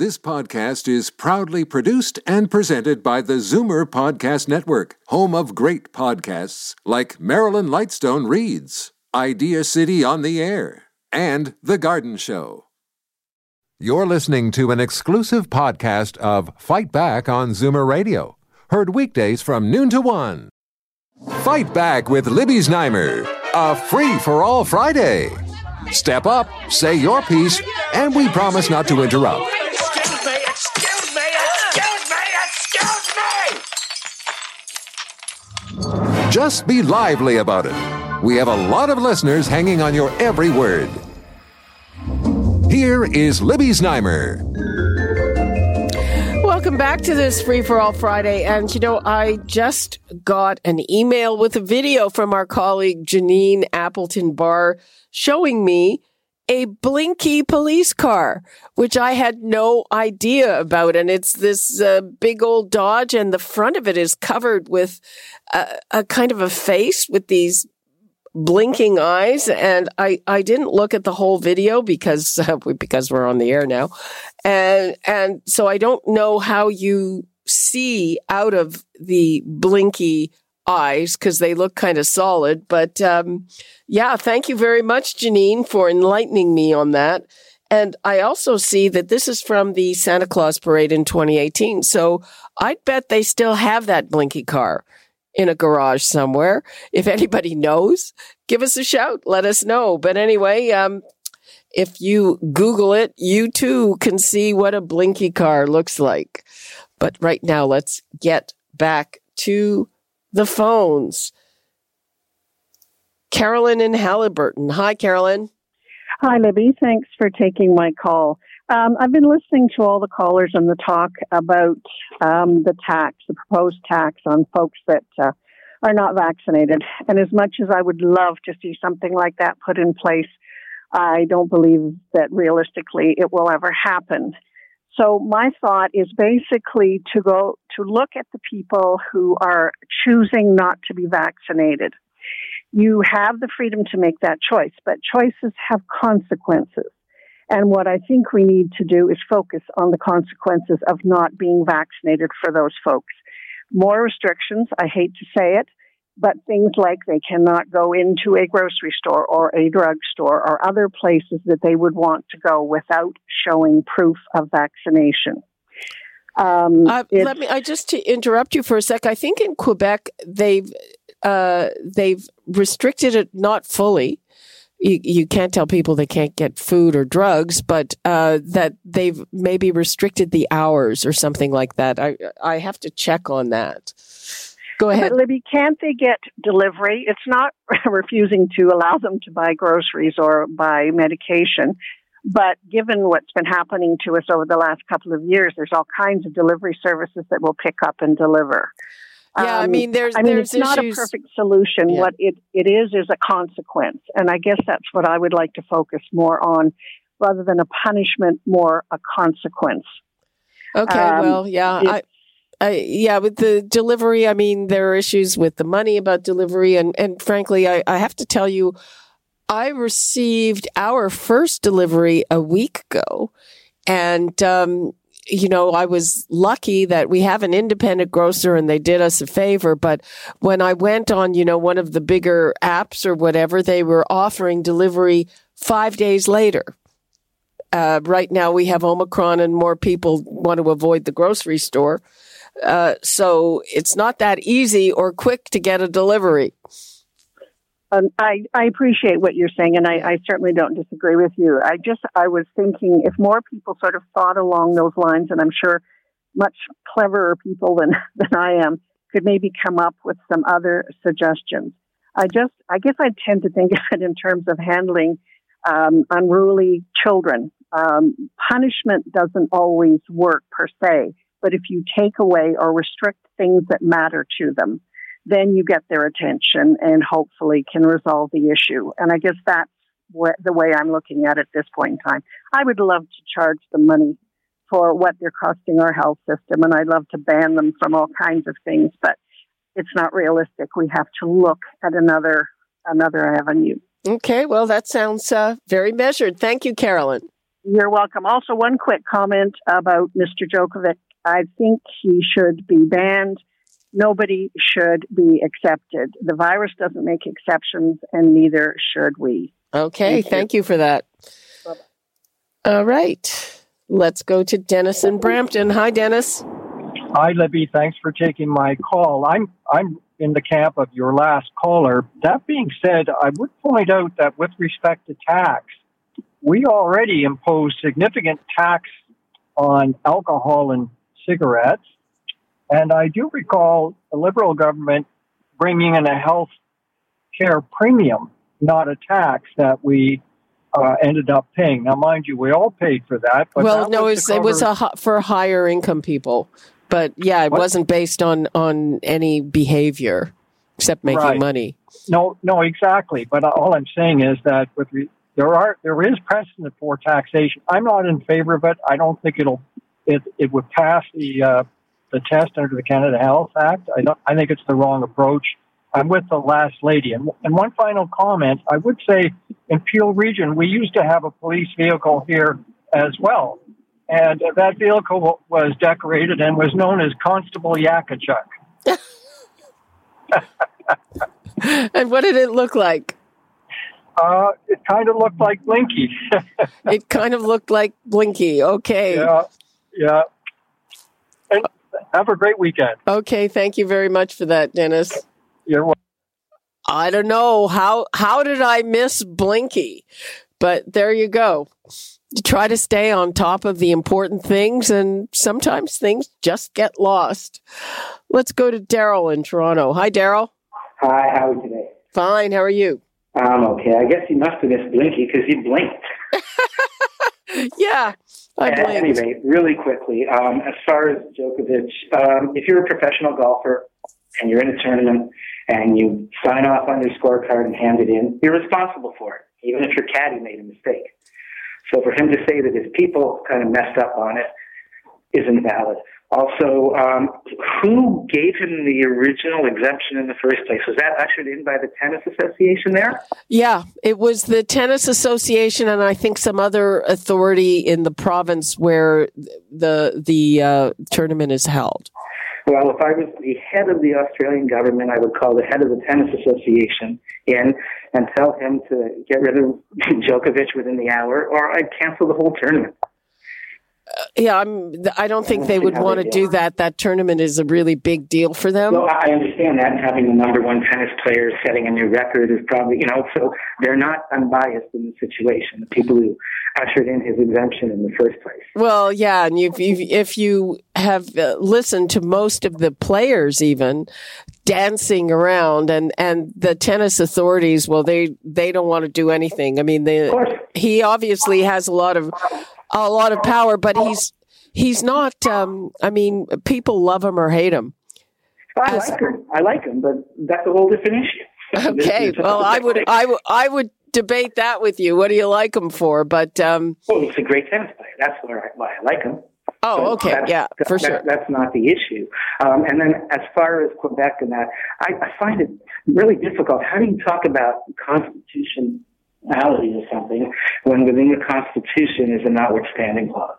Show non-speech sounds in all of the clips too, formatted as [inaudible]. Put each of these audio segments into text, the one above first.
This podcast is proudly produced and presented by the Zoomer Podcast Network, home of great podcasts like Marilyn Lightstone Reads, Idea City on the Air, and The Garden Show. You're listening to an exclusive podcast of Fight Back on Zoomer Radio, heard weekdays from noon to one. Fight Back with Libby Znaimer, a free for all Friday. Step up, say your piece, and we promise not to interrupt. Just be lively about it. We have a lot of listeners hanging on your every word. Here is Libby Znaimer. Welcome back to this Free for All Friday. And you know, I just got an email with a video from our colleague Janine Appleton Barr showing me a blinky police car, which I had no idea about. And it's this uh, big old Dodge, and the front of it is covered with a, a kind of a face with these blinking eyes and I, I didn't look at the whole video because [laughs] uh, because we're on the air now and and so I don't know how you see out of the blinky eyes because they look kind of solid but um, yeah thank you very much Janine for enlightening me on that and I also see that this is from the Santa Claus parade in 2018 so I'd bet they still have that blinky car in a garage somewhere. If anybody knows, give us a shout. Let us know. But anyway, um, if you Google it, you too can see what a blinky car looks like. But right now, let's get back to the phones. Carolyn in Haliburton. Hi, Carolyn. Hi, Libby. Thanks for taking my call. Um, I've been listening to all the callers and the talk about um, the tax, the proposed tax on folks that uh, are not vaccinated. And as much as I would love to see something like that put in place, I don't believe that realistically it will ever happen. So my thought is basically to go to look at the people who are choosing not to be vaccinated. You have the freedom to make that choice, but choices have consequences. And what I think we need to do is focus on the consequences of not being vaccinated for those folks. More restrictions, I hate to say it, but things like they cannot go into a grocery store or a drugstore or other places that they would want to go without showing proof of vaccination. Um, uh, let me. I just to interrupt you for a sec. I think in Quebec they've uh, they've restricted it not fully, you, you can't tell people they can't get food or drugs, but uh, that they've maybe restricted the hours or something like that. I I have to check on that. Go ahead, but Libby. Can't they get delivery? It's not [laughs] refusing to allow them to buy groceries or buy medication. But given what's been happening to us over the last couple of years, there's all kinds of delivery services that will pick up and deliver. Yeah, um, I mean, there's. I mean, there's it's not a perfect solution. Yeah. What it it is is a consequence, and I guess that's what I would like to focus more on, rather than a punishment, more a consequence. Okay. Um, well, yeah. I, I, yeah, with the delivery, I mean, there are issues with the money about delivery, and and frankly, I, I have to tell you, I received our first delivery a week ago, and um, you know, I was lucky that we have an independent grocer and they did us a favor. But when I went on, you know, one of the bigger apps or whatever, they were offering delivery five days later. Uh, right now we have Omicron and more people want to avoid the grocery store. Uh, so it's not that easy or quick to get a delivery. Um, I, I appreciate what you're saying, and I, I certainly don't disagree with you. I just I was thinking if more people sort of thought along those lines, and I'm sure much cleverer people than [laughs] than I am could maybe come up with some other suggestions. I just I guess I tend to think [laughs] of it in terms of handling um, unruly children. Um, punishment doesn't always work per se, but if you take away or restrict things that matter to them, then you get their attention and hopefully can resolve the issue. And I guess that's what, the way I'm looking at it at this point in time. I would love to charge the money for what they're costing our health system, and I'd love to ban them from all kinds of things, but it's not realistic. We have to look at another another avenue. Okay, well, that sounds uh, very measured. Thank you, Carolyn. You're welcome. Also, one quick comment about Mr. Djokovic. I think he should be banned. Nobody should be accepted. The virus doesn't make exceptions, and neither should we. Okay, Thank you. thank you for that. All right, let's go to Dennis in Brampton. Hi, Dennis. Hi, Libby. Thanks for taking my call. I'm I'm in the camp of your last caller. That being said, I would point out that with respect to tax, we already impose significant tax on alcohol and cigarettes, and I do recall the Liberal government bringing in a health care premium, not a tax that we uh, ended up paying. Now, mind you, we all paid for that. But well, that no, it was was, it was cover- a, hi- for higher income people, but yeah, it What? wasn't based on on any behavior except making Right. money. No, no, exactly. But all I'm saying is that with re- there are there is precedent for taxation. I'm not in favor of it. I don't think it'll it it would pass the uh, the test under the Canada Health Act. I don't. I think it's the wrong approach. I'm with the last lady. And, and one final comment. I would say in Peel Region we used to have a police vehicle here as well, and that vehicle was decorated and was known as Constable Yakachuk. [laughs] And what did it look like? Uh, it kind of looked like Blinky. [laughs] It kind of looked like Blinky. Okay. Yeah, yeah. And have a great weekend. Okay, thank you very much for that, Dennis. You're welcome. I don't know how how did I miss Blinky? But there you go. You try to stay on top of the important things and sometimes things just get lost. Let's go to Daryl in Toronto. Hi Daryl. Hi, how are you today? Fine, how are you? I'm okay. I guess you must have missed Blinky because he blinked. [laughs] Yeah. At any rate, really quickly, um, as far as Djokovic, um, if you're a professional golfer and you're in a tournament and you sign off on your scorecard and hand it in, you're responsible for it, even if your caddy made a mistake. So for him to say that his people kind of messed up on it isn't valid. Also, um, who gave him the original exemption in the first place? Was that ushered in by the tennis association there? Yeah, it was the tennis association and I think some other authority in the province where the the uh, tournament is held. Well, if I was the head of the Australian government, I would call the head of the tennis association in and tell him to get rid of [laughs] Djokovic within the hour, or I'd cancel the whole tournament. Yeah, I'm. I don't think they would want to do that. That tournament is a really big deal for them. Well, I understand that, having the number one tennis player setting a new record is probably, you know, so they're not unbiased in the situation. The people who ushered in his exemption in the first place. Well, yeah, and you've, you've, if you have uh, listened to most of the players, even dancing around, and and the tennis authorities, well, they they don't want to do anything. I mean, they, he obviously has a lot of a lot of power, but he's he's not. Um, I mean, people love him or hate him. I As- like him. I like him, but that's a whole different issue. [laughs] Okay, well, I would I would I would debate that with you. What do you like him for? But um, Well, he's a great tennis player. That's why I, why I like him. oh, okay, that's- yeah, for that- sure. That's not the issue. Um, and then as far as Quebec and that, I, I find it really difficult. How do you talk about constitutionality or something when within the Constitution is a notwithstanding clause?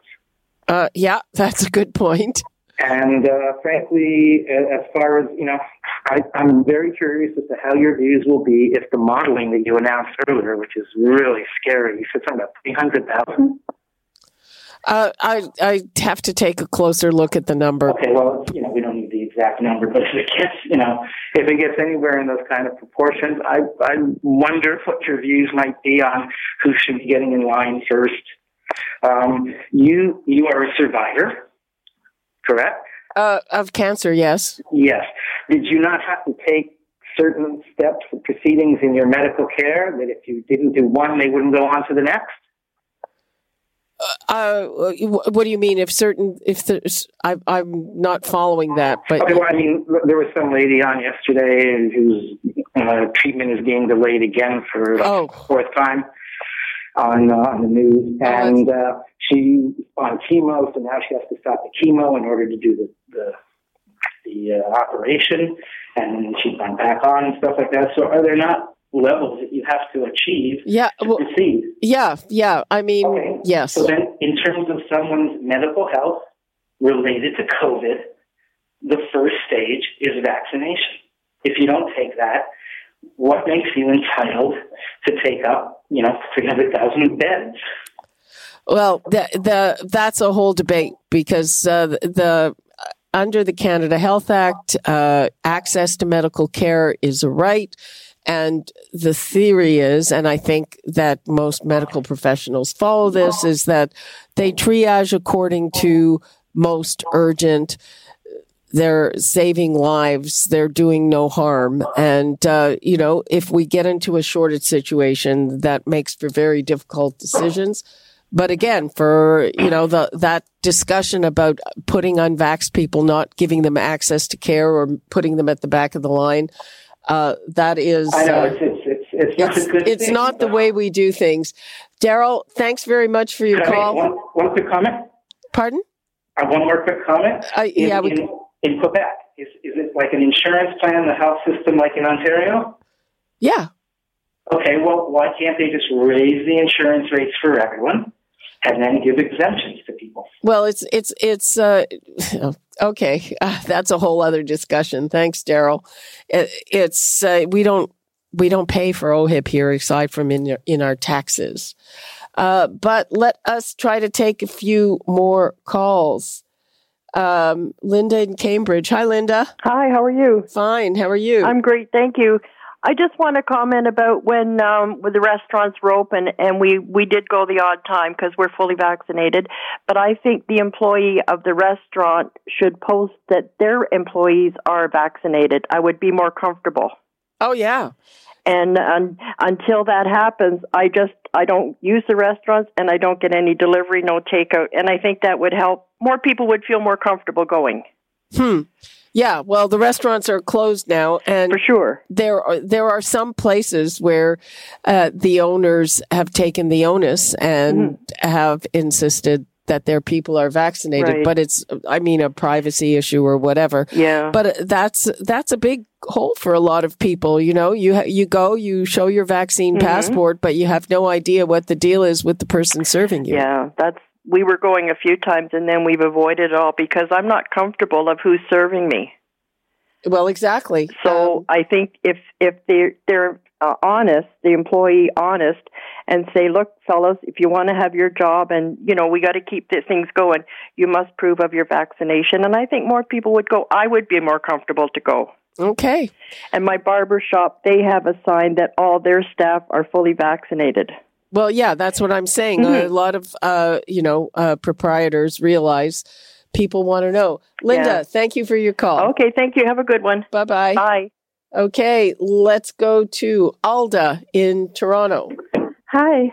Uh, yeah, [laughs] that's a good point. And uh, frankly, as far as, you know, I, I'm very curious as to how your views will be if the modeling that you announced earlier, which is really scary, you said something about 300,000? Uh, I I have to take a closer look at the number. Okay, well, you know, we don't exact number, but if it gets, you know, if it gets anywhere in those kind of proportions, I I wonder what your views might be on who should be getting in line first. Um, you you are a survivor, correct? Uh, of cancer, yes. Yes. Did you not have to take certain steps and proceedings in your medical care that if you didn't do one, they wouldn't go on to the next? Uh, what do you mean? If certain, if there's, I, I'm not following that, but Okay, well, I mean, there was some lady on yesterday whose uh, treatment is being delayed again for the Oh. fourth time on uh, on the news, and uh, she on chemo, so now she has to stop the chemo in order to do the the, the uh, operation, and she's gone back on and stuff like that. So, are there not levels that you have to achieve Yeah. to Well, proceed. yeah. Yeah. I mean, Okay. yes. So then, in terms of someone's medical health related to COVID, the first stage is vaccination. If you don't take that, what makes you entitled to take up, you know, 300,000 beds? Well, the, the that's a whole debate because uh, the, the under the Canada Health Act, uh, access to medical care is a right. And the theory is, and I think that most medical professionals follow this, is that they triage according to most urgent. They're saving lives. They're doing no harm. And, uh, you know, if we get into a shortage situation, that makes for very difficult decisions. But again, for, you know, the, that discussion about putting unvaxxed people, not giving them access to care or putting them at the back of the line, uh, that is, I know uh, it's it's it's it's, not it's, a good it's not the way we do things. Daryl, thanks very much for your Can I make call. one, one quick comment? Pardon? Uh, one more quick comment. Uh, In, yeah, we, in, in Quebec, is, is it like an insurance plan, the health system like in Ontario? yeah. Okay, well, why can't they just raise the insurance rates for everyone and then give exemptions to people? Well, it's it's it's uh, [laughs] okay. Uh, that's a whole other discussion. Thanks, Daryl. It, it's uh, we don't we don't pay for OHIP here aside from in in our taxes. Uh, but let us try to take a few more calls. Um, Linda in Cambridge. Hi, Linda. Hi, how are you? Fine. How are you? I'm great, thank you. I just want to comment about when um, when the restaurants were open, and we we did go the odd time because we're fully vaccinated. But I think the employee of the restaurant should post that their employees are vaccinated. I would be more comfortable. oh yeah. And um, until that happens, I just I don't use the restaurants, and I don't get any delivery, no takeout. And I think that would help. More people would feel more comfortable going Hmm. Yeah. Well, the restaurants are closed now, and for sure. there are there are some places where uh, the owners have taken the onus and have insisted that their people are vaccinated, Right. but it's I mean a privacy issue or whatever. Yeah. But uh, that's that's a big hole for a lot of people. You know, you ha- you go, you show your vaccine Mm-hmm. passport, but you have no idea what the deal is with the person serving you. Yeah, that's we were going a few times and then we've avoided it all because I'm not comfortable of who's serving me. Well, exactly. So Um, I think if if they're they're uh, honest, the employee honest, and say, look, fellas, if you want to have your job and you know we got to keep things going, you must prove of your vaccination. And I think more people would go. I would be more comfortable to go. okay. And my barber shop, they have a sign that all their staff are fully vaccinated. Well, yeah, that's what I'm saying. Mm-hmm. A lot of, uh, you know, uh, proprietors realize people want to know. Linda, Yeah. thank you for your call. Okay, thank you. Have a good one. Bye bye. Bye. Okay, let's go to Alda in Toronto. Hi.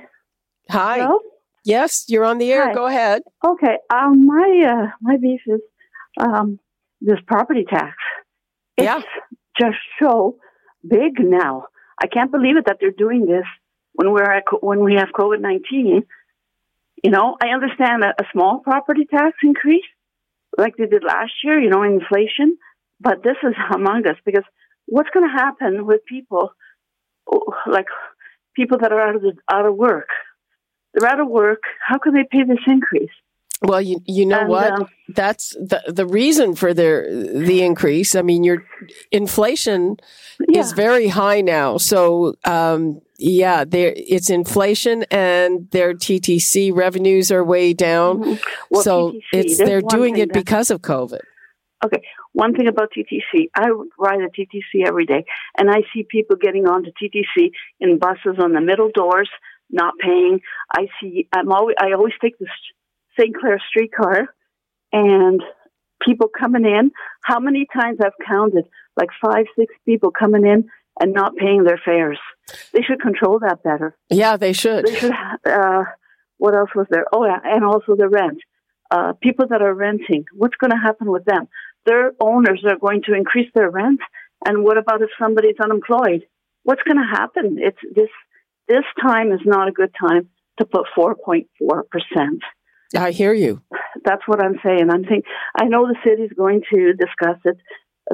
Hi. Hello? Yes, you're on the air. Hi. Go ahead. Okay. Um, my uh, my beef is um, this property tax. It's Yeah. just so big now. I can't believe it that they're doing this when we're at, when we have COVID nineteen. You know, I understand a, a small property tax increase, like they did last year. You know, inflation, but this is humongous because what's going to happen with people oh, like people that are out of the, out of work? They're out of work. How can they pay this increase? Well, you you know And, what? uh, That's the the reason for their the increase. I mean, your inflation Yeah. is very high now. So, um, yeah, there it's inflation, and their TTC revenues are way down. Mhm. Well, so TTC, it's they're doing it that- because of COVID. Okay, one thing about TTC, I ride a TTC every day, and I see people getting onto TTC in buses on the middle doors, not paying. I see. I'm always. I always take the St. Clair streetcar, and people coming in. How many times I've counted, like five, six people coming in and not paying their fares. They should control that better. Yeah, they should. They should. Uh, what else was there? Oh, yeah, and also the rent. Uh, people that are renting, what's going to happen with them? Their owners are going to increase their rent, and what about if somebody's unemployed? What's going to happen? It's this. This time is not a good time to put 4.4 percent. I hear you. That's what I'm saying. I'm saying I know the city's going to discuss it.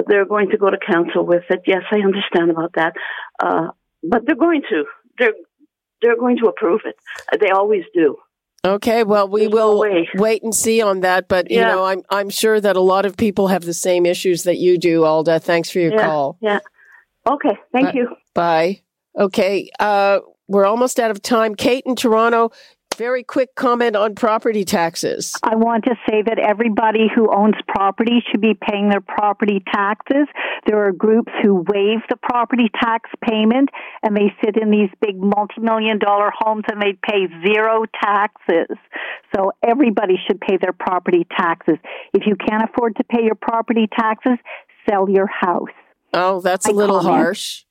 They're going to go to council with it. Yes, I understand about that. Uh, but they're going to. They're they're going to approve it. They always do. Okay, well, we There's will way. wait and see on that. But you Yeah. know, I'm I'm sure that a lot of people have the same issues that you do, Alda. Thanks for your yeah, call. Yeah. Okay. Thank Bye. you. Bye. Okay, uh, we're almost out of time. Kate in Toronto, very quick comment on property taxes. I want to say that everybody who owns property should be paying their property taxes. There are groups who waive the property tax payment and they sit in these big multi-million dollar homes and they pay zero taxes. So everybody should pay their property taxes. If you can't afford to pay your property taxes, sell your house. Oh, that's a I little comment. harsh.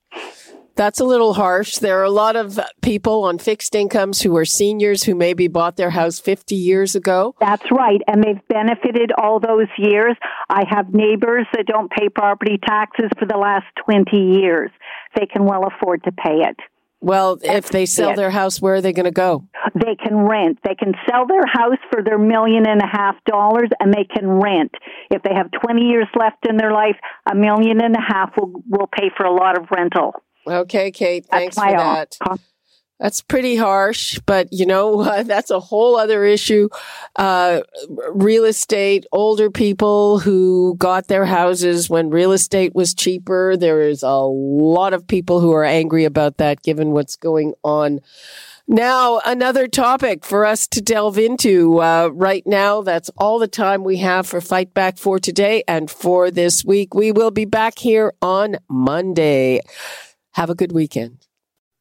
That's a little harsh. There are a lot of people on fixed incomes who are seniors who maybe bought their house 50 years ago. That's right. And they've benefited all those years. I have neighbors that don't pay property taxes for the last 20 years. They can well afford to pay it. Well, if they sell it. their house, where are they going to go? They can rent. They can sell their house for their million and a half dollars and they can rent. If they have 20 years left in their life, a million and a half will, will pay for a lot of rental. Okay, Kate, thanks for that. That's pretty harsh, but you know, [laughs] uh, that's a whole other issue. Uh, real estate, older people who got their houses when real estate was cheaper. There is a lot of people who are angry about that given what's going on. Now, another topic for us to delve into uh, right now. That's all the time we have for Fight Back for today and for this week. We will be back here on Monday. Have a good weekend.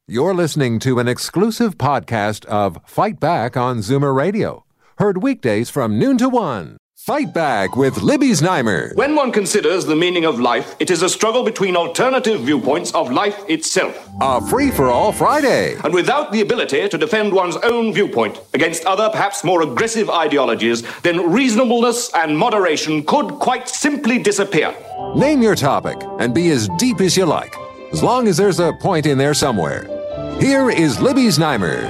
You're listening to an exclusive podcast of Fight Back on Zoomer Radio. Heard weekdays from noon to one. Fight Back with Libby Znaimer. When one considers the meaning of life, it is a struggle between alternative viewpoints of life itself. A free for all Friday. And without the ability to defend one's own viewpoint against other, perhaps more aggressive ideologies, then reasonableness and moderation could quite simply disappear. Name your topic and be as deep as you like, as long as there's a point in there somewhere. Here is Libby Znaimer.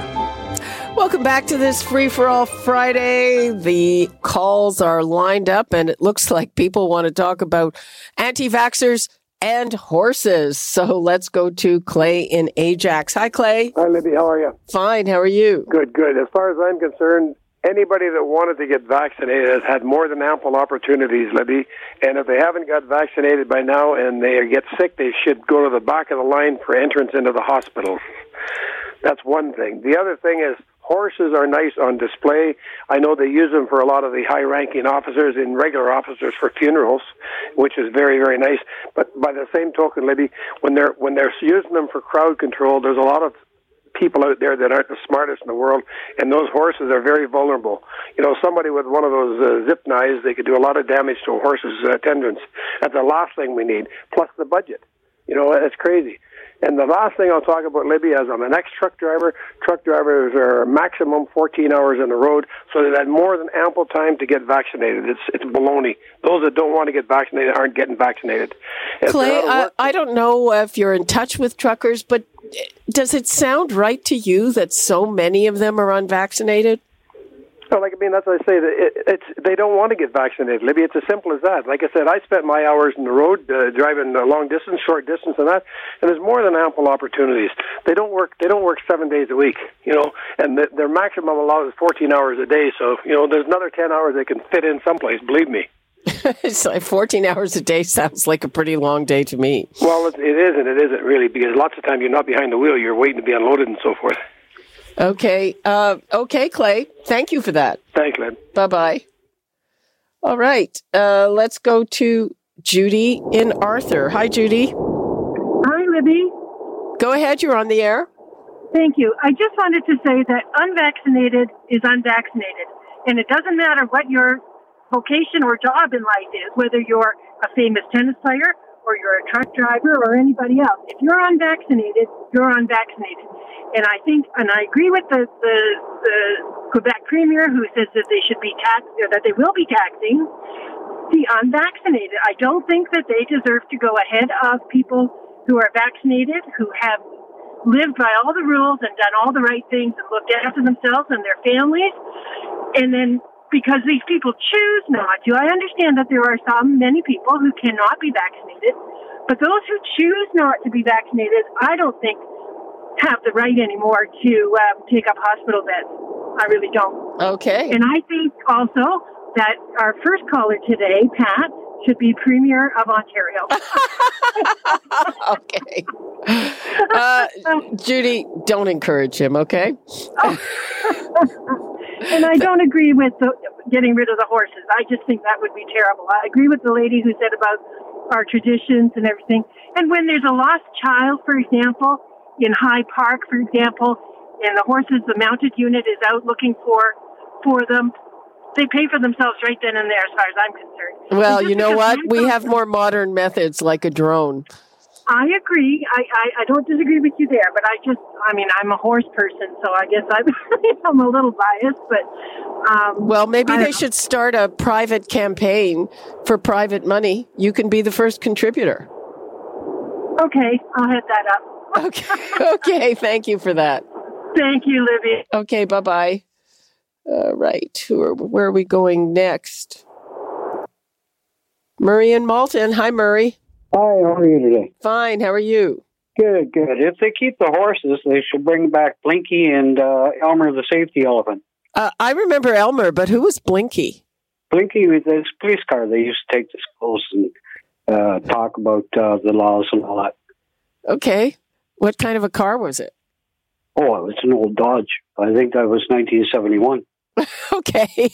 Welcome back to this Free for All Friday. The calls are lined up, and it looks like people want to talk about anti vaxxers and horses. So let's go to Clay in Ajax. Hi, Clay. Hi, Libby. How are you? Fine. How are you? Good, good. As far as I'm concerned, anybody that wanted to get vaccinated has had more than ample opportunities, Libby. And if they haven't got vaccinated by now and they get sick, they should go to the back of the line for entrance into the hospital. That's one thing. The other thing is horses are nice on display. I know they use them for a lot of the high-ranking officers and regular officers for funerals, which is very, very nice. But by the same token, Libby, when they're when they're using them for crowd control, there's a lot of people out there that aren't the smartest in the world, and those horses are very vulnerable. You know, somebody with one of those uh, zip knives, they could do a lot of damage to a horse's uh, tendons. That's the last thing we need, plus the budget. You know, it's crazy. And the last thing I'll talk about, Libby, is I'm an ex-truck driver. Truck drivers are maximum 14 hours on the road, so they've had more than ample time to get vaccinated. It's it's baloney. Those that don't want to get vaccinated aren't getting vaccinated. If Clay, I, work- I don't know if you're in touch with truckers, but does it sound right to you that so many of them are unvaccinated? No, like I mean, that's what I say. That it, it's they don't want to get vaccinated, Libby. It's as simple as that. Like I said, I spent my hours in the road uh, driving uh, long distance, short distance, and that. And there's more than ample opportunities. They don't work. They don't work seven days a week, you know. And the, their maximum allowed is 14 hours a day. So you know, there's another 10 hours they can fit in someplace. Believe me. [laughs] it's like 14 hours a day sounds like a pretty long day to me. Well, it, it is and it isn't really because lots of times you're not behind the wheel. You're waiting to be unloaded and so forth. Okay. Uh, okay, Clay. Thank you for that. Thanks, Lynn. Bye bye. All right. Uh, let's go to Judy in Arthur. Hi, Judy. Hi, Libby. Go ahead. You're on the air. Thank you. I just wanted to say that unvaccinated is unvaccinated. And it doesn't matter what your vocation or job in life is, whether you're a famous tennis player or you're a truck driver or anybody else. If you're unvaccinated, you're unvaccinated. And I think, and I agree with the, the, the Quebec Premier who says that they should be taxed, or that they will be taxing the unvaccinated. I don't think that they deserve to go ahead of people who are vaccinated, who have lived by all the rules and done all the right things and looked after themselves and their families. And then because these people choose not to, I understand that there are some, many people who cannot be vaccinated, but those who choose not to be vaccinated, I don't think have the right anymore to um, take up hospital beds. I really don't. Okay. And I think also that our first caller today, Pat, should be Premier of Ontario. [laughs] okay. Uh, Judy, don't encourage him, okay? [laughs] and I don't agree with the, getting rid of the horses. I just think that would be terrible. I agree with the lady who said about our traditions and everything. And when there's a lost child, for example, in High Park, for example, and the horses, the mounted unit is out looking for for them, they pay for themselves right then and there, as far as I'm concerned. Well, you know what? We have more modern methods like a drone. I agree. I, I, I don't disagree with you there, but I just, I mean, I'm a horse person, so I guess I'm, [laughs] I'm a little biased, but. Um, well, maybe I they should start a private campaign for private money. You can be the first contributor. Okay, I'll head that up. [laughs] Okay. [laughs] okay. Thank you for that. Thank you, Libby. Okay. Bye bye. All right. Who are, where are we going next? Murray and Malton. Hi, Murray. Hi, how are you today? Fine. How are you? Good, good. If they keep the horses, they should bring back Blinky and uh, Elmer the safety elephant. Uh, I remember Elmer, but who was Blinky? Blinky was this police car they used to take to schools and uh, talk about uh, the laws and all that. Okay. What kind of a car was it? Oh, it was an old Dodge. I think that was 1971. [laughs] Okay.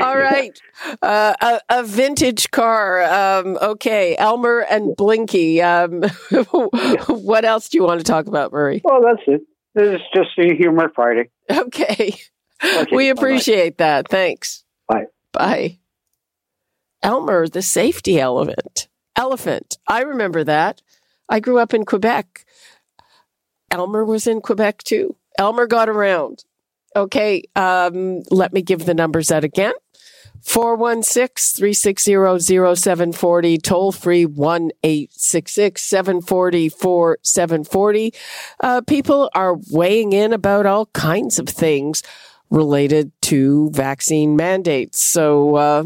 All right. Uh, a, a vintage car. Um, okay. Elmer and Blinky. Um, [laughs] what else do you want to talk about, Murray? Well, that's it. This is just a humor Friday. Okay. Okay, we bye-bye. appreciate that. Thanks. Bye. Bye. Elmer, the safety elephant. Elephant. I remember that. I grew up in Quebec. Elmer was in Quebec too. Elmer got around. Okay, um, let me give the numbers out again. 416-360-0740, toll free 1-866-740-4740. Uh, people are weighing in about all kinds of things related to vaccine mandates. So, uh,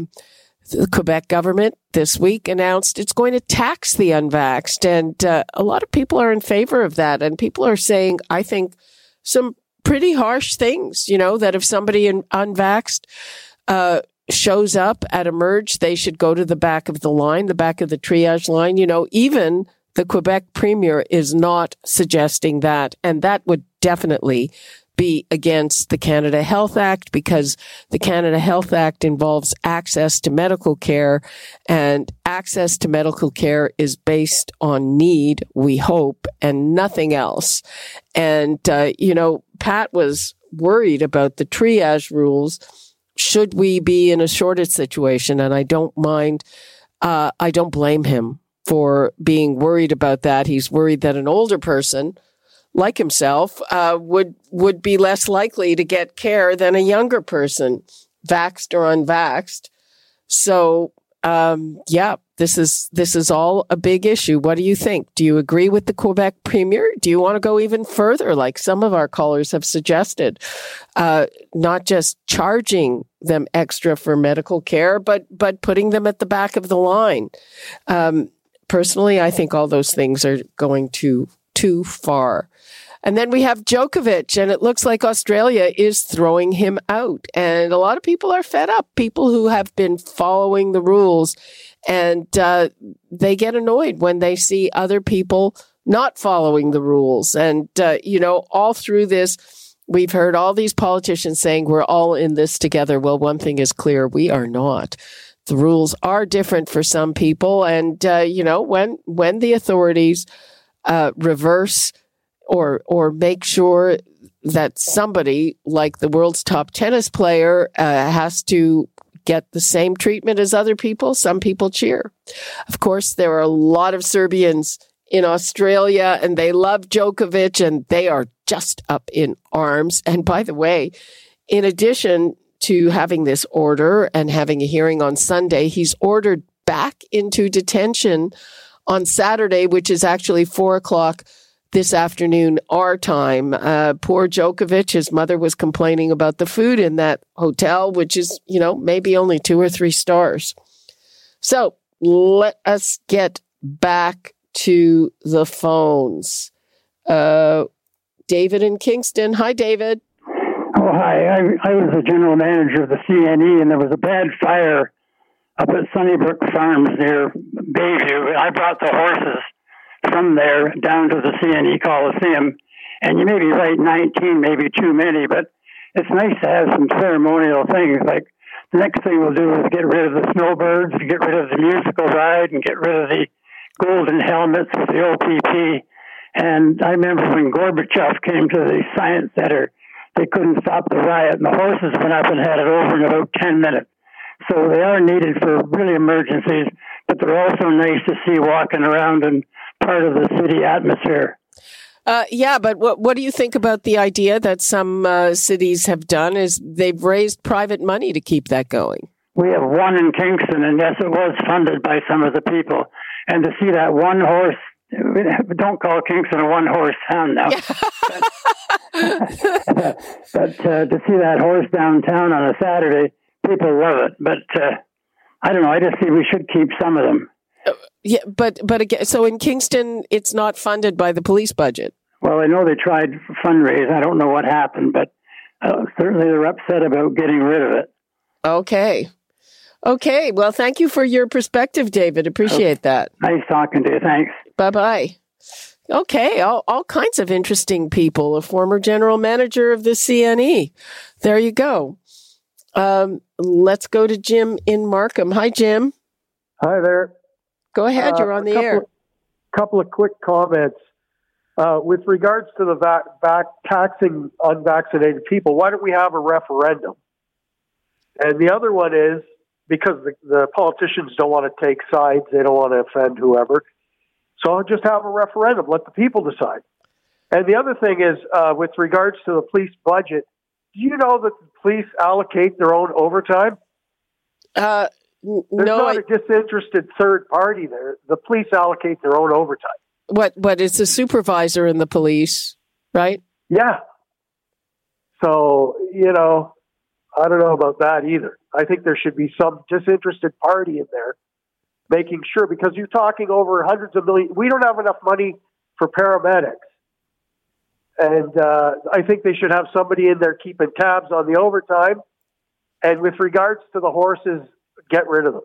the Quebec government this week announced it's going to tax the unvaxxed. And uh, a lot of people are in favor of that. And people are saying, I think, some pretty harsh things, you know, that if somebody in, unvaxxed uh, shows up at a merge, they should go to the back of the line, the back of the triage line. You know, even the Quebec premier is not suggesting that. And that would definitely be against the Canada Health Act because the Canada Health Act involves access to medical care and access to medical care is based on need, we hope, and nothing else. And, uh, you know, Pat was worried about the triage rules. Should we be in a shortage situation? And I don't mind, uh, I don't blame him for being worried about that. He's worried that an older person like himself, uh, would would be less likely to get care than a younger person, vaxxed or unvaxxed. So, um, yeah, this is this is all a big issue. What do you think? Do you agree with the Quebec premier? Do you want to go even further, like some of our callers have suggested, uh, not just charging them extra for medical care, but but putting them at the back of the line? Um, personally, I think all those things are going too too far. And then we have Djokovic, and it looks like Australia is throwing him out. And a lot of people are fed up, people who have been following the rules, and uh, they get annoyed when they see other people not following the rules. And, uh, you know, all through this, we've heard all these politicians saying we're all in this together. Well, one thing is clear we are not. The rules are different for some people. And, uh, you know, when, when the authorities uh, reverse or or make sure that somebody like the world's top tennis player uh, has to get the same treatment as other people. Some people cheer. Of course, there are a lot of Serbians in Australia and they love Djokovic and they are just up in arms. And by the way, in addition to having this order and having a hearing on Sunday, he's ordered back into detention on Saturday, which is actually four o'clock this afternoon, our time. Uh, poor Djokovic, his mother was complaining about the food in that hotel, which is, you know, maybe only two or three stars. So let us get back to the phones. Uh, David in Kingston. Hi, David. Oh, hi. I, I was the general manager of the CNE, and there was a bad fire up at Sunnybrook Farms near Bayview. I brought the horses from there down to the CNE Coliseum. And you may be right, 19 may be too many, but it's nice to have some ceremonial things. Like the next thing we'll do is get rid of the snowbirds, get rid of the musical ride, and get rid of the golden helmets with the OPP. And I remember when Gorbachev came to the Science Center, they couldn't stop the riot, and the horses went up and had it over in about 10 minutes. So they are needed for really emergencies, but they're also nice to see walking around and part of the city atmosphere. Uh, yeah, but what what do you think about the idea that some uh, cities have done? Is they've raised private money to keep that going? We have one in Kingston, and yes, it was funded by some of the people. And to see that one horse, don't call Kingston a one horse town now. [laughs] but uh, to see that horse downtown on a Saturday, people love it. But uh, I don't know. I just see we should keep some of them. Yeah, but but again, so in Kingston, it's not funded by the police budget. Well, I know they tried to fundraise. I don't know what happened, but uh, certainly they're upset about getting rid of it. Okay. Okay. Well, thank you for your perspective, David. Appreciate that. Nice talking to you. Thanks. Bye bye. Okay, all, all kinds of interesting people. A former general manager of the CNE. There you go. Um, let's go to Jim in Markham. Hi, Jim. Hi there. Go ahead. You're Uh, on a the couple air. Of, couple of quick comments. Uh, with regards to the vac- back taxing unvaccinated people, why don't we have a referendum? And the other one is because the, the politicians don't want to take sides, they don't want to offend whoever. So just have a referendum, let the people decide. And the other thing is, uh, with regards to the police budget, do you know that the police allocate their own overtime? Uh, no, not I, a disinterested third party there. The police allocate their own overtime. what? What? It's a supervisor in the police, right? Yeah. So, you know, I don't know about that either. I think there should be some disinterested party in there making sure because you're talking over hundreds of millions. We don't have enough money for paramedics. And uh, I think they should have somebody in there keeping tabs on the overtime. And with regards to the horses, get rid of them.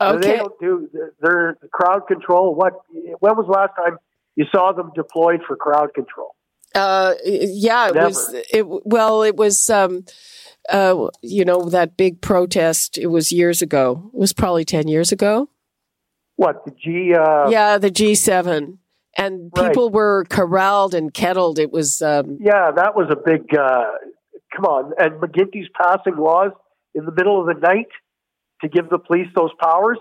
And They don't do their crowd control. What? When was the last time you saw them deployed for crowd control? Uh, yeah, it Never. was. It well, it was. Um, uh, you know that big protest. It was years ago. It was probably ten years ago. What the G? Uh, yeah, the G seven, and Right. people were corralled and kettled. It was. Um, Yeah, that was a big. Uh, come on, and McGuinty's passing laws in the middle of the night to give the police those powers.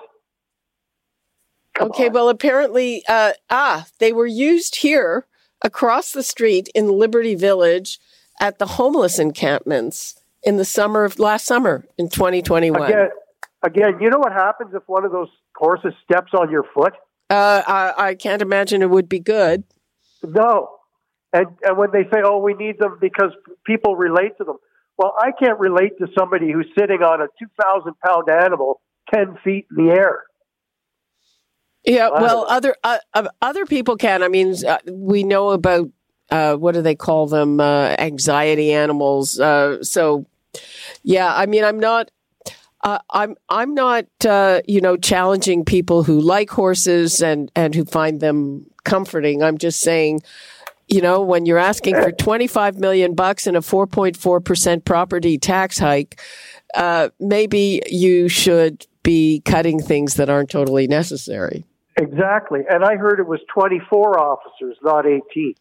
okay, well, apparently, uh, ah, they were used here across the street in Liberty Village at the homeless encampments in the summer of last summer in 2021. Again, again, you know what happens if one of those horses steps on your foot? Uh, I, I can't imagine it would be good. No. And and when they say, "Oh, we need them because people relate to them," well, I can't relate to somebody who's sitting on a two thousand pound animal ten feet in the air. Yeah, well, other uh, uh, other people can. I mean, uh, we know about uh, what do they call them? Uh, anxiety animals. Uh, so, yeah, I mean, I'm not. Uh, I'm I'm not uh, you know challenging people who like horses and and who find them comforting. I'm just saying, you know, when you're asking for 25 million bucks and a 4.4 percent property tax hike, uh, maybe you should be cutting things that aren't totally necessary. Exactly. And I heard it was twenty four officers, not eighteen.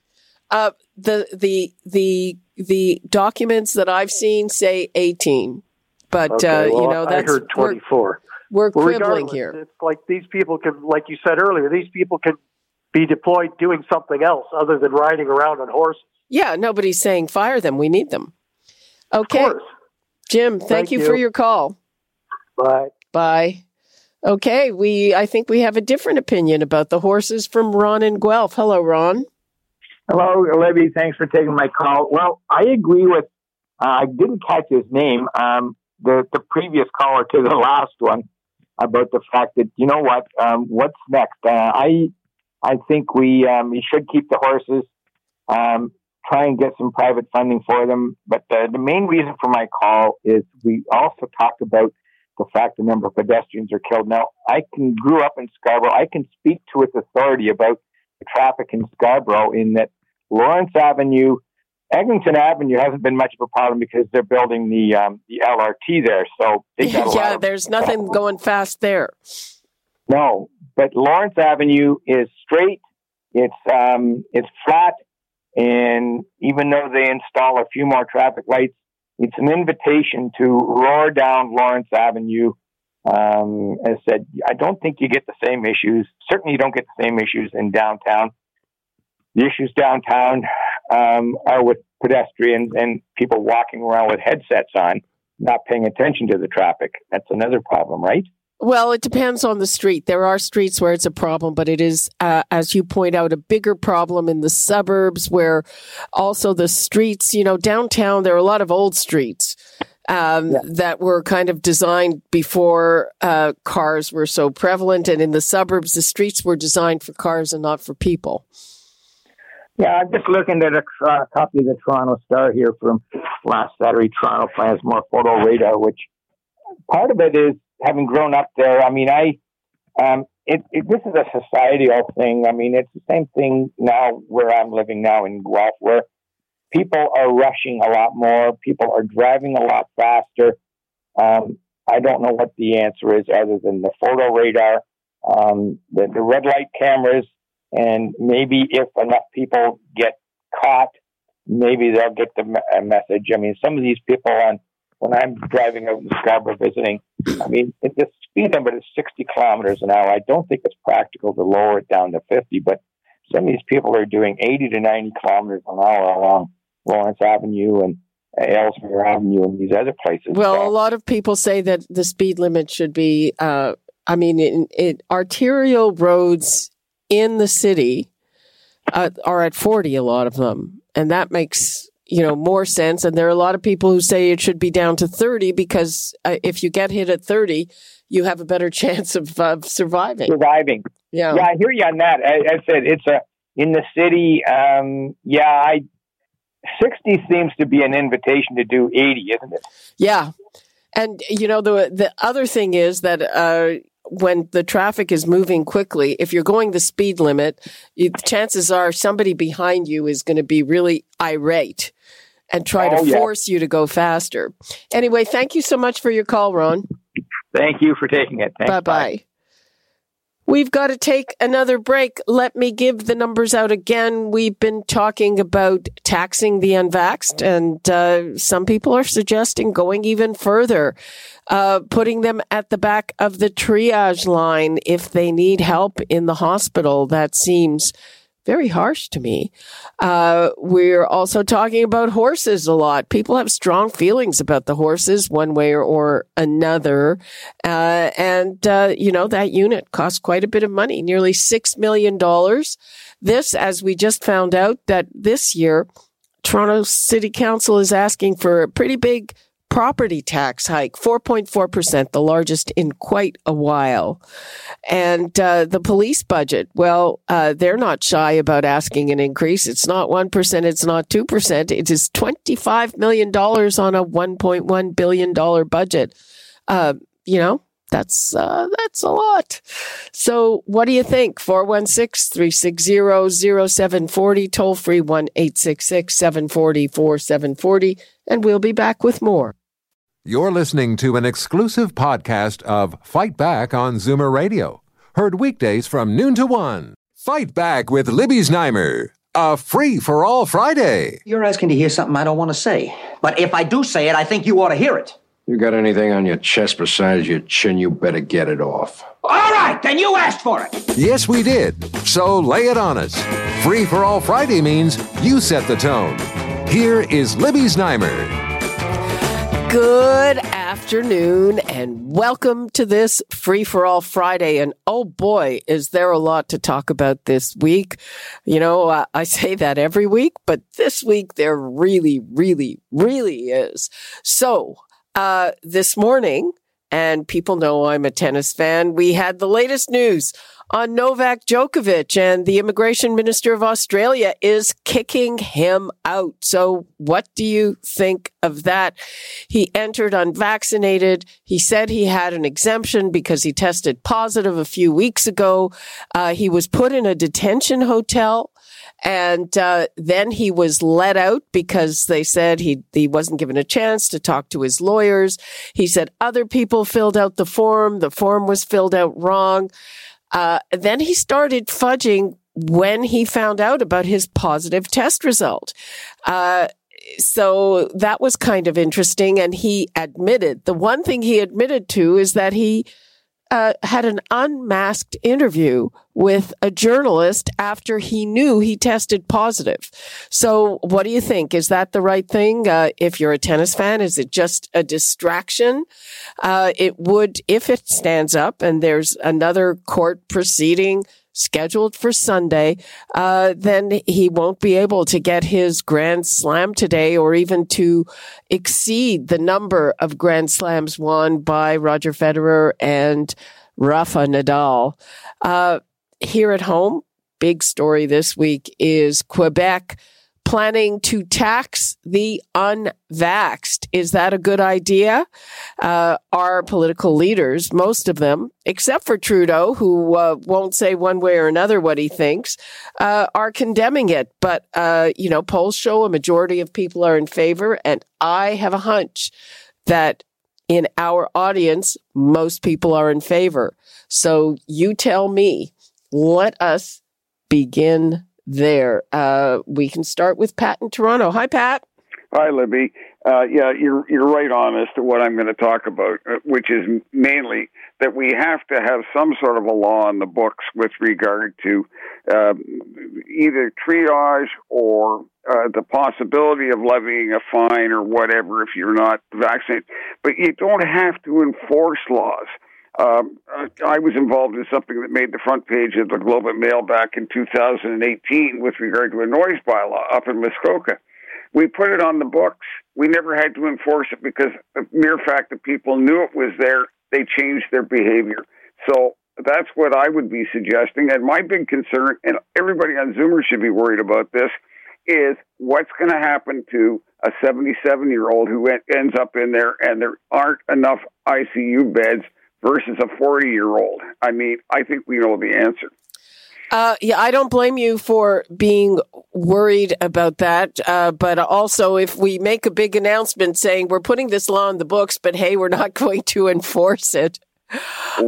Uh, the the the the documents that I've seen say 18, but Okay, uh, well, you know that's I heard we're- twenty four. We're, Well, quibbling here. It's like these people can, like you said earlier, these people can be deployed doing something else other than riding around on horses. Yeah, nobody's saying fire them. We need them. Okay, Jim. Thank, Thank you, for your call. Bye. Bye. Okay, we I think we have a different opinion about the horses from Ron and Guelph. Hello, Ron. Hello, Libby. Thanks for taking my call. Well, I agree with. Uh, I didn't catch his name. Um, the the previous caller to the [laughs] last one about the fact that you know what? Um, what's next? Uh, I I think we um, we should keep the horses. Um, try and get some private funding for them. But the, the main reason for my call is we also talked about the fact the number of pedestrians are killed. Now, I can grew up in Scarborough. I can speak to its authority about the traffic in Scarborough in that Lawrence Avenue, Eglinton Avenue hasn't been much of a problem because they're building the um, the LRT there. So [laughs] yeah, there's nothing going fast there. No, but Lawrence Avenue is straight. It's um, it's flat, and even though they install a few more traffic lights, it's an invitation to roar down Lawrence Avenue. Um, as I said, I don't think you get the same issues. Certainly, you don't get the same issues in downtown. The issues downtown um, are with pedestrians and people walking around with headsets on, not paying attention to the traffic. That's another problem, right? Well, it depends on the street. There are streets where it's a problem, but it is, uh, as you point out, a bigger problem in the suburbs where also the streets, you know, downtown, there are a lot of old streets. Um, yeah. that were kind of designed before uh, cars were so prevalent. And in the suburbs, the streets were designed for cars and not for people. Yeah, I'm just looking at a uh, copy of the Toronto Star here from last Saturday. Toronto plans more photo radar, which part of it is having grown up there, I mean, I, um, it, it, this is a societal thing. I mean, it's the same thing now where I'm living now in Guelph, where people are rushing a lot more. People are driving a lot faster. Um, I don't know what the answer is other than the photo radar, um, the, the red light cameras, and maybe if enough people get caught, maybe they'll get the me- message. I mean, some of these people on when I'm driving out in Scarborough visiting, I mean, the speed limit is 60 kilometers an hour. I don't think it's practical to lower it down to 50, but some of these people are doing 80 to 90 kilometers an hour along Lawrence Avenue and Ellesmere Avenue and these other places. Well, so, a lot of people say that the speed limit should be, uh, I mean, in, in arterial roads in the city uh, are at 40, a lot of them. And that makes you know, more sense. And there are a lot of people who say it should be down to 30 because uh, if you get hit at 30, you have a better [laughs] chance of uh, surviving. Surviving. Yeah. Yeah, I hear you on that. I, I said it's a, in the city, um, yeah, I, 60 seems to be an invitation to do 80, isn't it? Yeah. And, you know, the, the other thing is that, uh, when the traffic is moving quickly, if you're going the speed limit, you, chances are somebody behind you is going to be really irate and try oh, to yeah. force you to go faster. Anyway, thank you so much for your call, Ron. Thank you for taking it. Bye bye. We've got to take another break. Let me give the numbers out again. We've been talking about taxing the unvaxxed, and uh, some people are suggesting going even further, uh, putting them at the back of the triage line if they need help in the hospital. That seems very harsh to me. Uh, we're also talking about horses a lot. People have strong feelings about the horses one way or, or another. Uh, and, uh, you know, that unit costs quite a bit of money, nearly $6 million. This, as we just found out that this year, Toronto City Council is asking for a pretty big property tax hike, 4.4%, the largest in quite a while. And uh, the police budget, well, uh, they're not shy about asking an increase. It's not 1%, it's not 2%. It is $25 million on a $1.1 billion budget. Uh, you know, that's uh, that's a lot. So what do you think? 416-360-0740, toll free 1-866-740-4740, and we'll be back with more. You're listening to an exclusive podcast of Fight Back on Zoomer Radio. Heard weekdays from noon to one. Fight Back with Libby Znaimer. A free for all Friday. You're asking to hear something I don't want to say. But if I do say it, I think you ought to hear it. You got anything on your chest besides your chin, you better get it off. All right, then you asked for it. Yes, we did. So lay it on us. Free for all Friday means you set the tone. Here is Libby Znaimer. Good afternoon and welcome to this Free for All Friday. And oh boy, is there a lot to talk about this week. You know, uh, I say that every week, but this week there really, really, really is. So, uh, this morning, And people know I'm a tennis fan. We had the latest news on Novak Djokovic and the immigration minister of Australia is kicking him out. So what do you think of that? He entered unvaccinated. He said he had an exemption because he tested positive a few weeks ago. Uh, he was put in a detention hotel. And uh, then he was let out because they said he he wasn't given a chance to talk to his lawyers. He said other people filled out the form. The form was filled out wrong. Uh, then he started fudging when he found out about his positive test result. Uh, so that was kind of interesting. And he admitted the one thing he admitted to is that he uh, had an unmasked interview with a journalist after he knew he tested positive. So, what do you think? Is that the right thing? Uh, if you're a tennis fan, is it just a distraction? Uh, it would, if it stands up and there's another court proceeding scheduled for Sunday, uh, then he won't be able to get his Grand Slam today or even to exceed the number of Grand Slams won by Roger Federer and Rafa Nadal. Uh, here at home, big story this week is Quebec planning to tax the unvaxxed. Is that a good idea? Uh, our political leaders, most of them, except for Trudeau, who uh, won't say one way or another what he thinks, uh, are condemning it. But, uh, you know, polls show a majority of people are in favor. And I have a hunch that in our audience, most people are in favor. So you tell me, let us begin there. Uh, we can start with Pat in Toronto. Hi, Pat. Hi, Libby. Uh, yeah, you're you're right on as to what I'm going to talk about, uh, which is mainly that we have to have some sort of a law in the books with regard to uh, either triage or uh, the possibility of levying a fine or whatever if you're not vaccinated. But you don't have to enforce laws. Um, I was involved in something that made the front page of the Globe and Mail back in 2018 with regard to a noise bylaw up in Muskoka. We put it on the books. We never had to enforce it because the mere fact that people knew it was there, they changed their behavior. So that's what I would be suggesting. And my big concern, and everybody on Zoomer should be worried about this, is what's going to happen to a 77 year old who ends up in there and there aren't enough ICU beds versus a 40 year old? I mean, I think we know the answer. Uh, yeah, I don't blame you for being worried about that. Uh, but also, if we make a big announcement saying we're putting this law in the books, but hey, we're not [laughs] going to enforce it. Uh,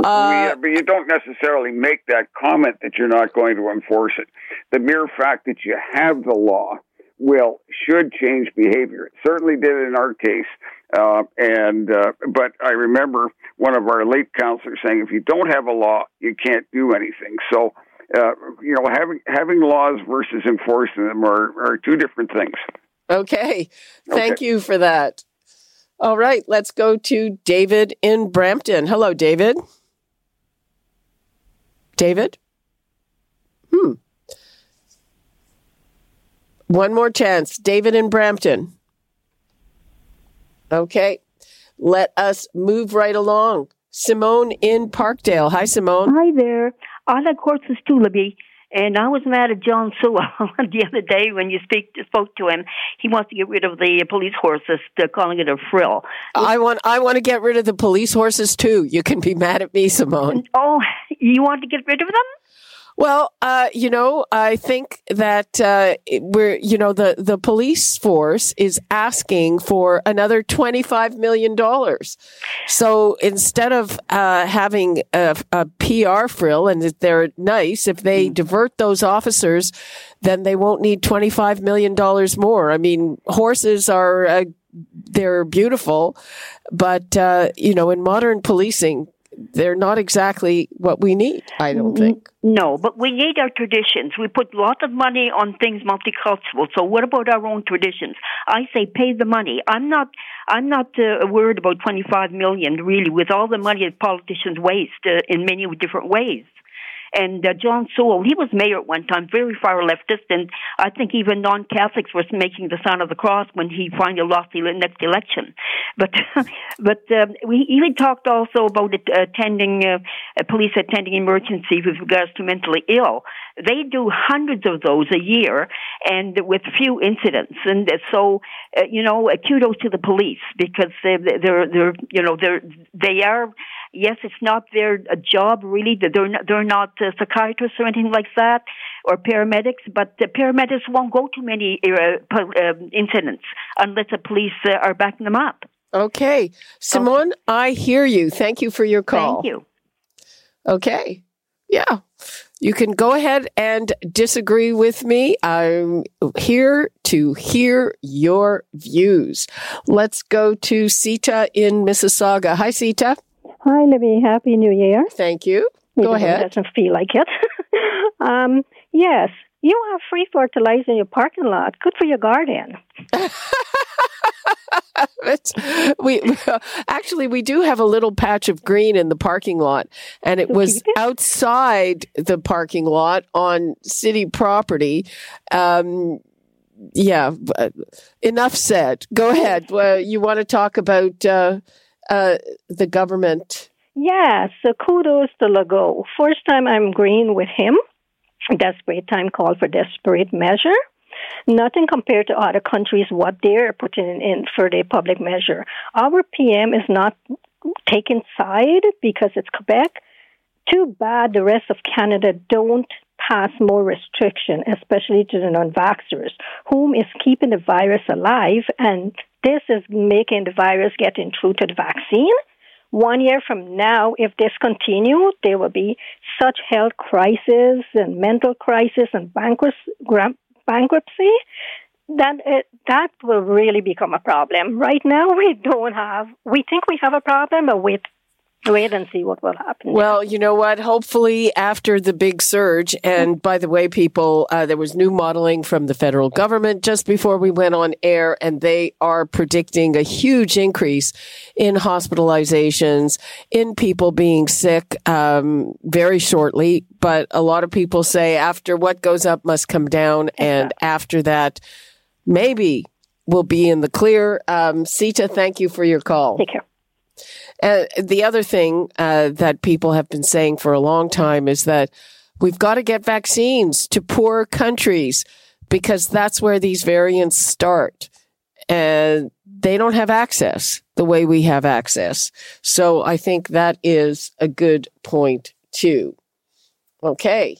yeah, but you don't necessarily make that comment that you're not going to enforce it. The mere fact that you have the law will should change behavior. It certainly did in our case. Uh, and uh, but I remember one of our late counselors saying, if you don't have a law, you can't do anything. So uh, you know, having having laws versus enforcing them are, are two different things. Okay, thank okay. you for that. All right, let's go to David in Brampton. Hello, David. David. Hmm. One more chance. David in Brampton. Okay. Let us move right along. Simone in Parkdale. Hi, Simone. Hi there. I like horses too, Libby. And I was mad at John Sewell [laughs] the other day when you speak spoke to him. He wants to get rid of the police horses. They're calling it a frill. I want I want to get rid of the police horses too. You can be mad at me, Simone. Oh, [laughs] you want to get rid of them? Well, uh, you know, I think that uh, we're, you know, the the police force is asking for another twenty five million dollars. So instead of uh, having a, a, PR frill, and they're nice, if they mm. divert those officers, then they won't need twenty five million dollars more. I mean, horses are uh, they're beautiful, but uh, you know, in modern policing, they're not exactly what we need, I don't think. No, but we need our traditions. We put lots of money on things multicultural. So what about our own traditions? I say pay the money. I'm not I'm not uh, worried about 25 million really with all the money that politicians waste uh, in many different ways. And uh, John Sewell, he was mayor at one time, very far leftist, and I think even non-Catholics were making the sign of the cross when he finally lost the next election. But [laughs] but um, we even talked also about it, attending uh, police attending emergency with regards to mentally ill. They do hundreds of those a year, and with few incidents. And so, uh, you know, kudos to the police because they're they're, they're you know they're they are yes, it's not their job really. They're not, they're not uh, psychiatrists or anything like that, or paramedics. But the paramedics won't go to many uh, uh, incidents unless the police uh, are backing them up. Okay, Simone, okay. I hear you. Thank you for your call. Thank you. Okay, yeah. You can go ahead and disagree with me. I'm here to hear your views. Let's go to Sita in Mississauga. Hi, Sita. Hi, Libby. Happy New Year. Thank you. Go ahead. It doesn't feel like it. [laughs] um, yes, you have free fertilizer in your parking lot. Good for your garden. [laughs] we [laughs] actually we do have a little patch of green in the parking lot, and it was outside the parking lot on city property. Um, yeah, enough said. Go ahead. Uh, you want to talk about uh, uh, the government? Yeah. So kudos to Legault. First time I'm green with him. Desperate time called for desperate measure. Nothing compared to other countries, what they're putting in for their public measure. Our PM is not taking side because it's Quebec. Too bad the rest of Canada don't pass more restriction, especially to the non-vaxxers, whom is keeping the virus alive, and this is making the virus get through to the vaccine. One year from now, if this continues, there will be such health crisis and mental crisis and bankruptcy that it, that will really become a problem. Right now, we don't have. We think we have a problem, but with wait and see what will happen. Well, you know what? Hopefully, after the big surge, and by the way, people, uh, there was new modeling from the federal government just before we went on air, and they are predicting a huge increase in hospitalizations, in people being sick um, very shortly. But a lot of people say after what goes up must come down, and after that, maybe we'll be in the clear. Um, Sita, thank you for your call. Take care. Uh, the other thing uh, that people have been saying for a long time is that we've got to get vaccines to poor countries because that's where these variants start. And they don't have access the way we have access. So I think that is a good point too. Okay.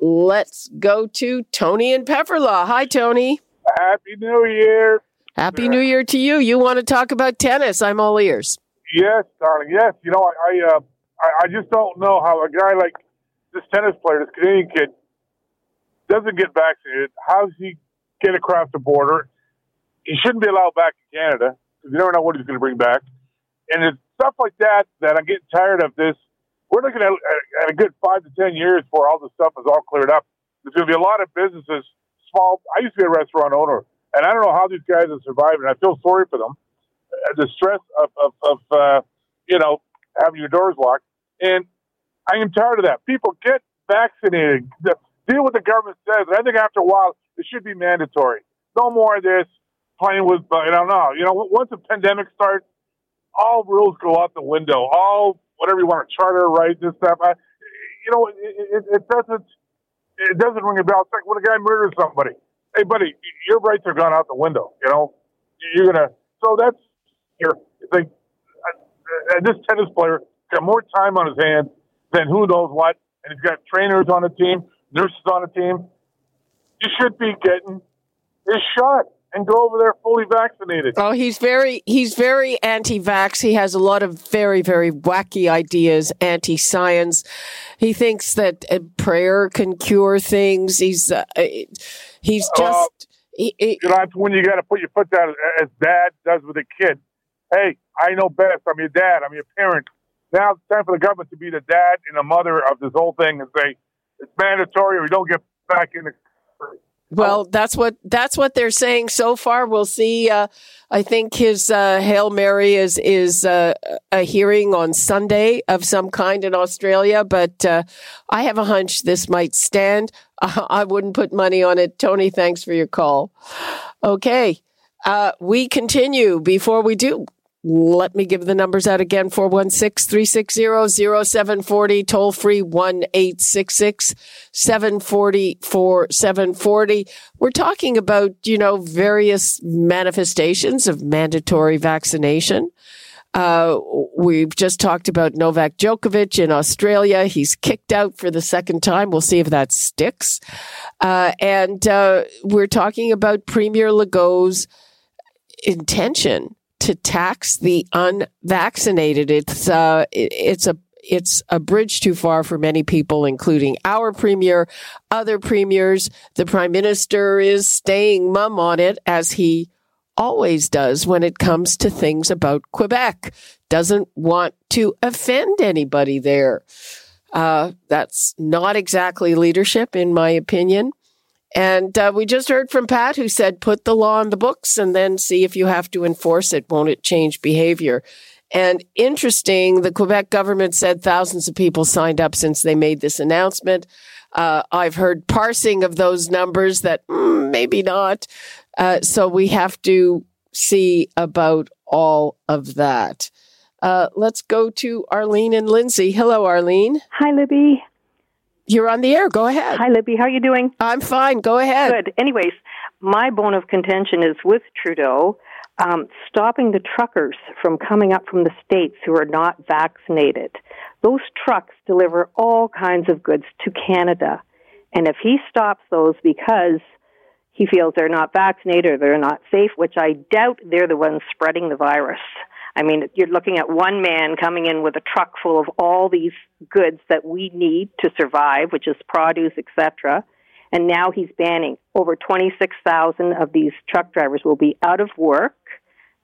Let's go to Tony and Pefferlaw. Hi, Tony. Happy New Year. Happy New Year to you. You want to talk about tennis? I'm all ears. Yes, darling. Yes. You know, I I, uh, I I just don't know how a guy like this tennis player, this Canadian kid, doesn't get vaccinated. How does he get across the border? He shouldn't be allowed back in Canada because you never know what he's going to bring back. And it's stuff like that that I'm getting tired of. This we're looking at, at a good five to ten years before all this stuff is all cleared up. There's going to be a lot of businesses. Small. I used to be a restaurant owner, and I don't know how these guys are surviving. I feel sorry for them the stress of, of, of uh, you know, having your doors locked. And I am tired of that. People get vaccinated. Deal with the government says. And I think after a while, it should be mandatory. No more of this playing with, I don't know. You know, once the pandemic starts, all rules go out the window. All whatever you want to charter rights and stuff. I, you know, it, it, it doesn't it doesn't ring a bell. It's like when a guy murders somebody. Hey, buddy, your rights are gone out the window. You know, you're gonna. So that's here. Like uh, this tennis player got more time on his hands than who knows what, and he's got trainers on the team, nurses on the team. You should be getting his shot and go over there fully vaccinated. Oh, he's very he's very anti-vax. He has a lot of very very wacky ideas, anti-science. He thinks that uh, prayer can cure things. He's uh, he's uh, just. Uh, he, he, you know, that's when you got to put your foot down, as dad does with a kid hey, I know best. I'm your dad. I'm your parent. Now it's time for the government to be the dad and the mother of this whole thing and say it's mandatory or you don't get back in the. Well, that's what that's what they're saying so far. We'll see. Uh, I think his uh, hail mary is is uh, a hearing on Sunday of some kind in Australia, but uh, I have a hunch this might stand. [laughs] I wouldn't put money on it. Tony, thanks for your call. Okay, uh, we continue. Before we do, let me give the numbers out again 416 360 0740, toll free 1 866 740 4740. We're talking about, you know, various manifestations of mandatory vaccination. Uh, we've just talked about Novak Djokovic in Australia. He's kicked out for the second time. We'll see if that sticks. Uh, and uh, we're talking about Premier Legault's intention to tax the unvaccinated. It's uh, it's a it's a bridge too far for many people, including our premier, other premiers. The prime minister is staying mum on it as he always does when it comes to things about Quebec. Doesn't want to offend anybody there. Uh, that's not exactly leadership, in my opinion. And uh, we just heard from Pat who said, put the law on the books and then see if you have to enforce it. Won't it change behavior? And interesting, the Quebec government said thousands of people signed up since they made this announcement. Uh, I've heard parsing of those numbers that mm, maybe not. Uh, so we have to see about all of that. Uh, let's go to Arlene and Lindsay. Hello, Arlene. Hi, Libby. You're on the air. Go ahead. Hi, Libby. How are you doing? I'm fine. Go ahead. Good. Anyways, my bone of contention is with Trudeau um, stopping the truckers from coming up from the states who are not vaccinated. Those trucks deliver all kinds of goods to Canada. And if he stops those because he feels they're not vaccinated or they're not safe, which I doubt they're the ones spreading the virus, I mean, you're looking at one man coming in with a truck full of all these goods that we need to survive, which is produce, etc. And now he's banning over 26,000 of these truck drivers will be out of work.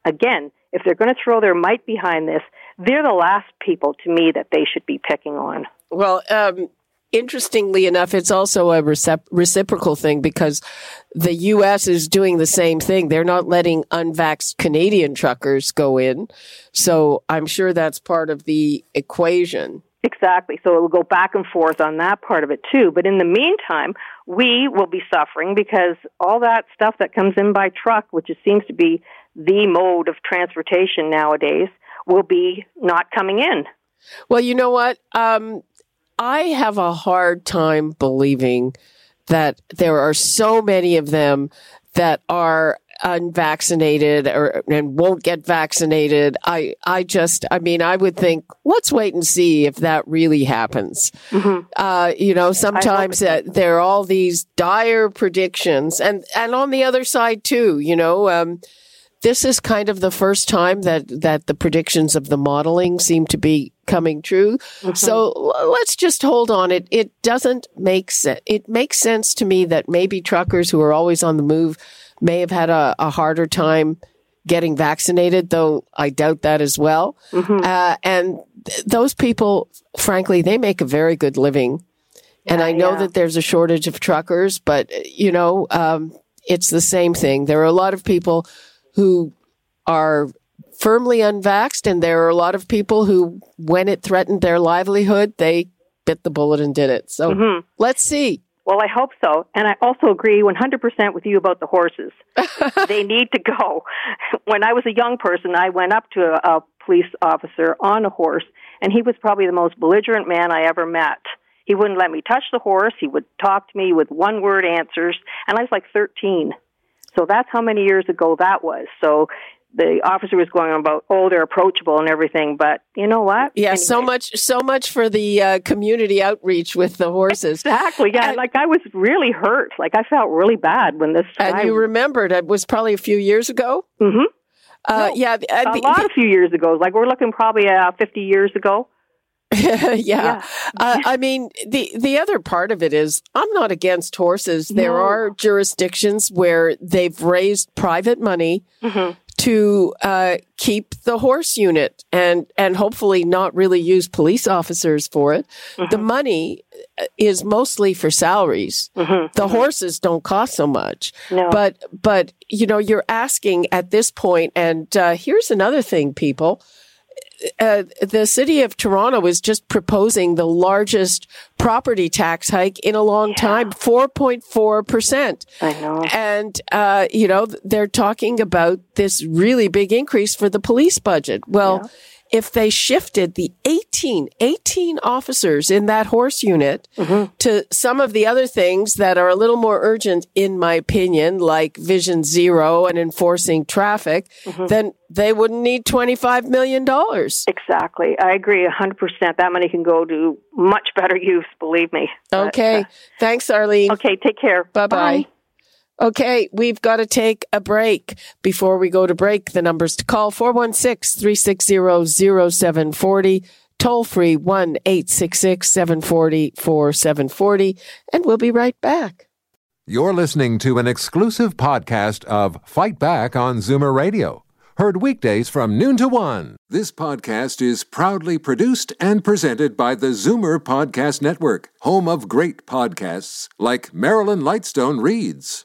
Again, if they're going to throw their might behind this, they're the last people to me that they should be picking on. Well, um, interestingly enough, it's also a recip- reciprocal thing because the U.S. is doing the same thing. They're not letting unvaxxed Canadian truckers go in. So I'm sure that's part of the equation. Exactly. So it will go back and forth on that part of it too. But in the meantime, we will be suffering because all that stuff that comes in by truck, which seems to be the mode of transportation nowadays, will be not coming in. Well, you know what? Um, I have a hard time believing that there are so many of them that are unvaccinated or and won't get vaccinated. I I just I mean I would think let's wait and see if that really happens. Mm-hmm. Uh, you know, sometimes uh, there are all these dire predictions, and and on the other side too. You know. Um, this is kind of the first time that that the predictions of the modeling seem to be coming true. Mm-hmm. So let's just hold on. It it doesn't make sense. It makes sense to me that maybe truckers who are always on the move may have had a, a harder time getting vaccinated, though I doubt that as well. Mm-hmm. Uh, and th- those people, frankly, they make a very good living. And I know yeah. that there's a shortage of truckers, but you know, um, it's the same thing. There are a lot of people who are firmly unvaxxed, and there are a lot of people who, when it threatened their livelihood, they bit the bullet and did it. So mm-hmm. let's see. Well, I hope so. And I also agree 100% with you about the horses. [laughs] they need to go. When I was a young person, I went up to a, a police officer on a horse, and he was probably the most belligerent man I ever met. He wouldn't let me touch the horse. He would talk to me with one word answers, and I was like 13. So that's how many years ago that was. So the officer was going on about oh they're approachable and everything but you know what yeah anyway. so much so much for the uh, community outreach with the horses exactly yeah and, like i was really hurt like i felt really bad when this and guy... you remembered it was probably a few years ago mm-hmm uh, no, yeah uh, a lot of few years ago like we're looking probably uh, 50 years ago [laughs] yeah, yeah. Uh, I mean, the the other part of it is I'm not against horses. There no. are jurisdictions where they've raised private money mm-hmm to uh, keep the horse unit and and hopefully not really use police officers for it. Mm-hmm. The money is mostly for salaries. The horses don't cost so much. No. But but you know, you're asking at this point, and uh, here's another thing, people. Uh, the city of Toronto is just proposing the largest property tax hike in a long time, 4.4%. I know. And, uh, you know, they're talking about this really big increase for the police budget. Well, if they shifted the 18, 18 officers in that horse unit to some of the other things that are a little more urgent, in my opinion, like Vision Zero and enforcing traffic, then they wouldn't need $25 million. Exactly. I agree 100%. That money can go to much better use, believe me. But, Okay. uh, Thanks, Arlene. okay, take care. Bye bye. Okay, we've got to take a break. Before we go to break, the numbers to call 416 360 0740, toll free 1 866 740 4740, and we'll be right back. You're listening to an exclusive podcast of Fight Back on Zoomer Radio. Heard weekdays from noon to one. This podcast is proudly produced and presented by the Zoomer Podcast Network, home of great podcasts like Marilyn Lightstone Reads,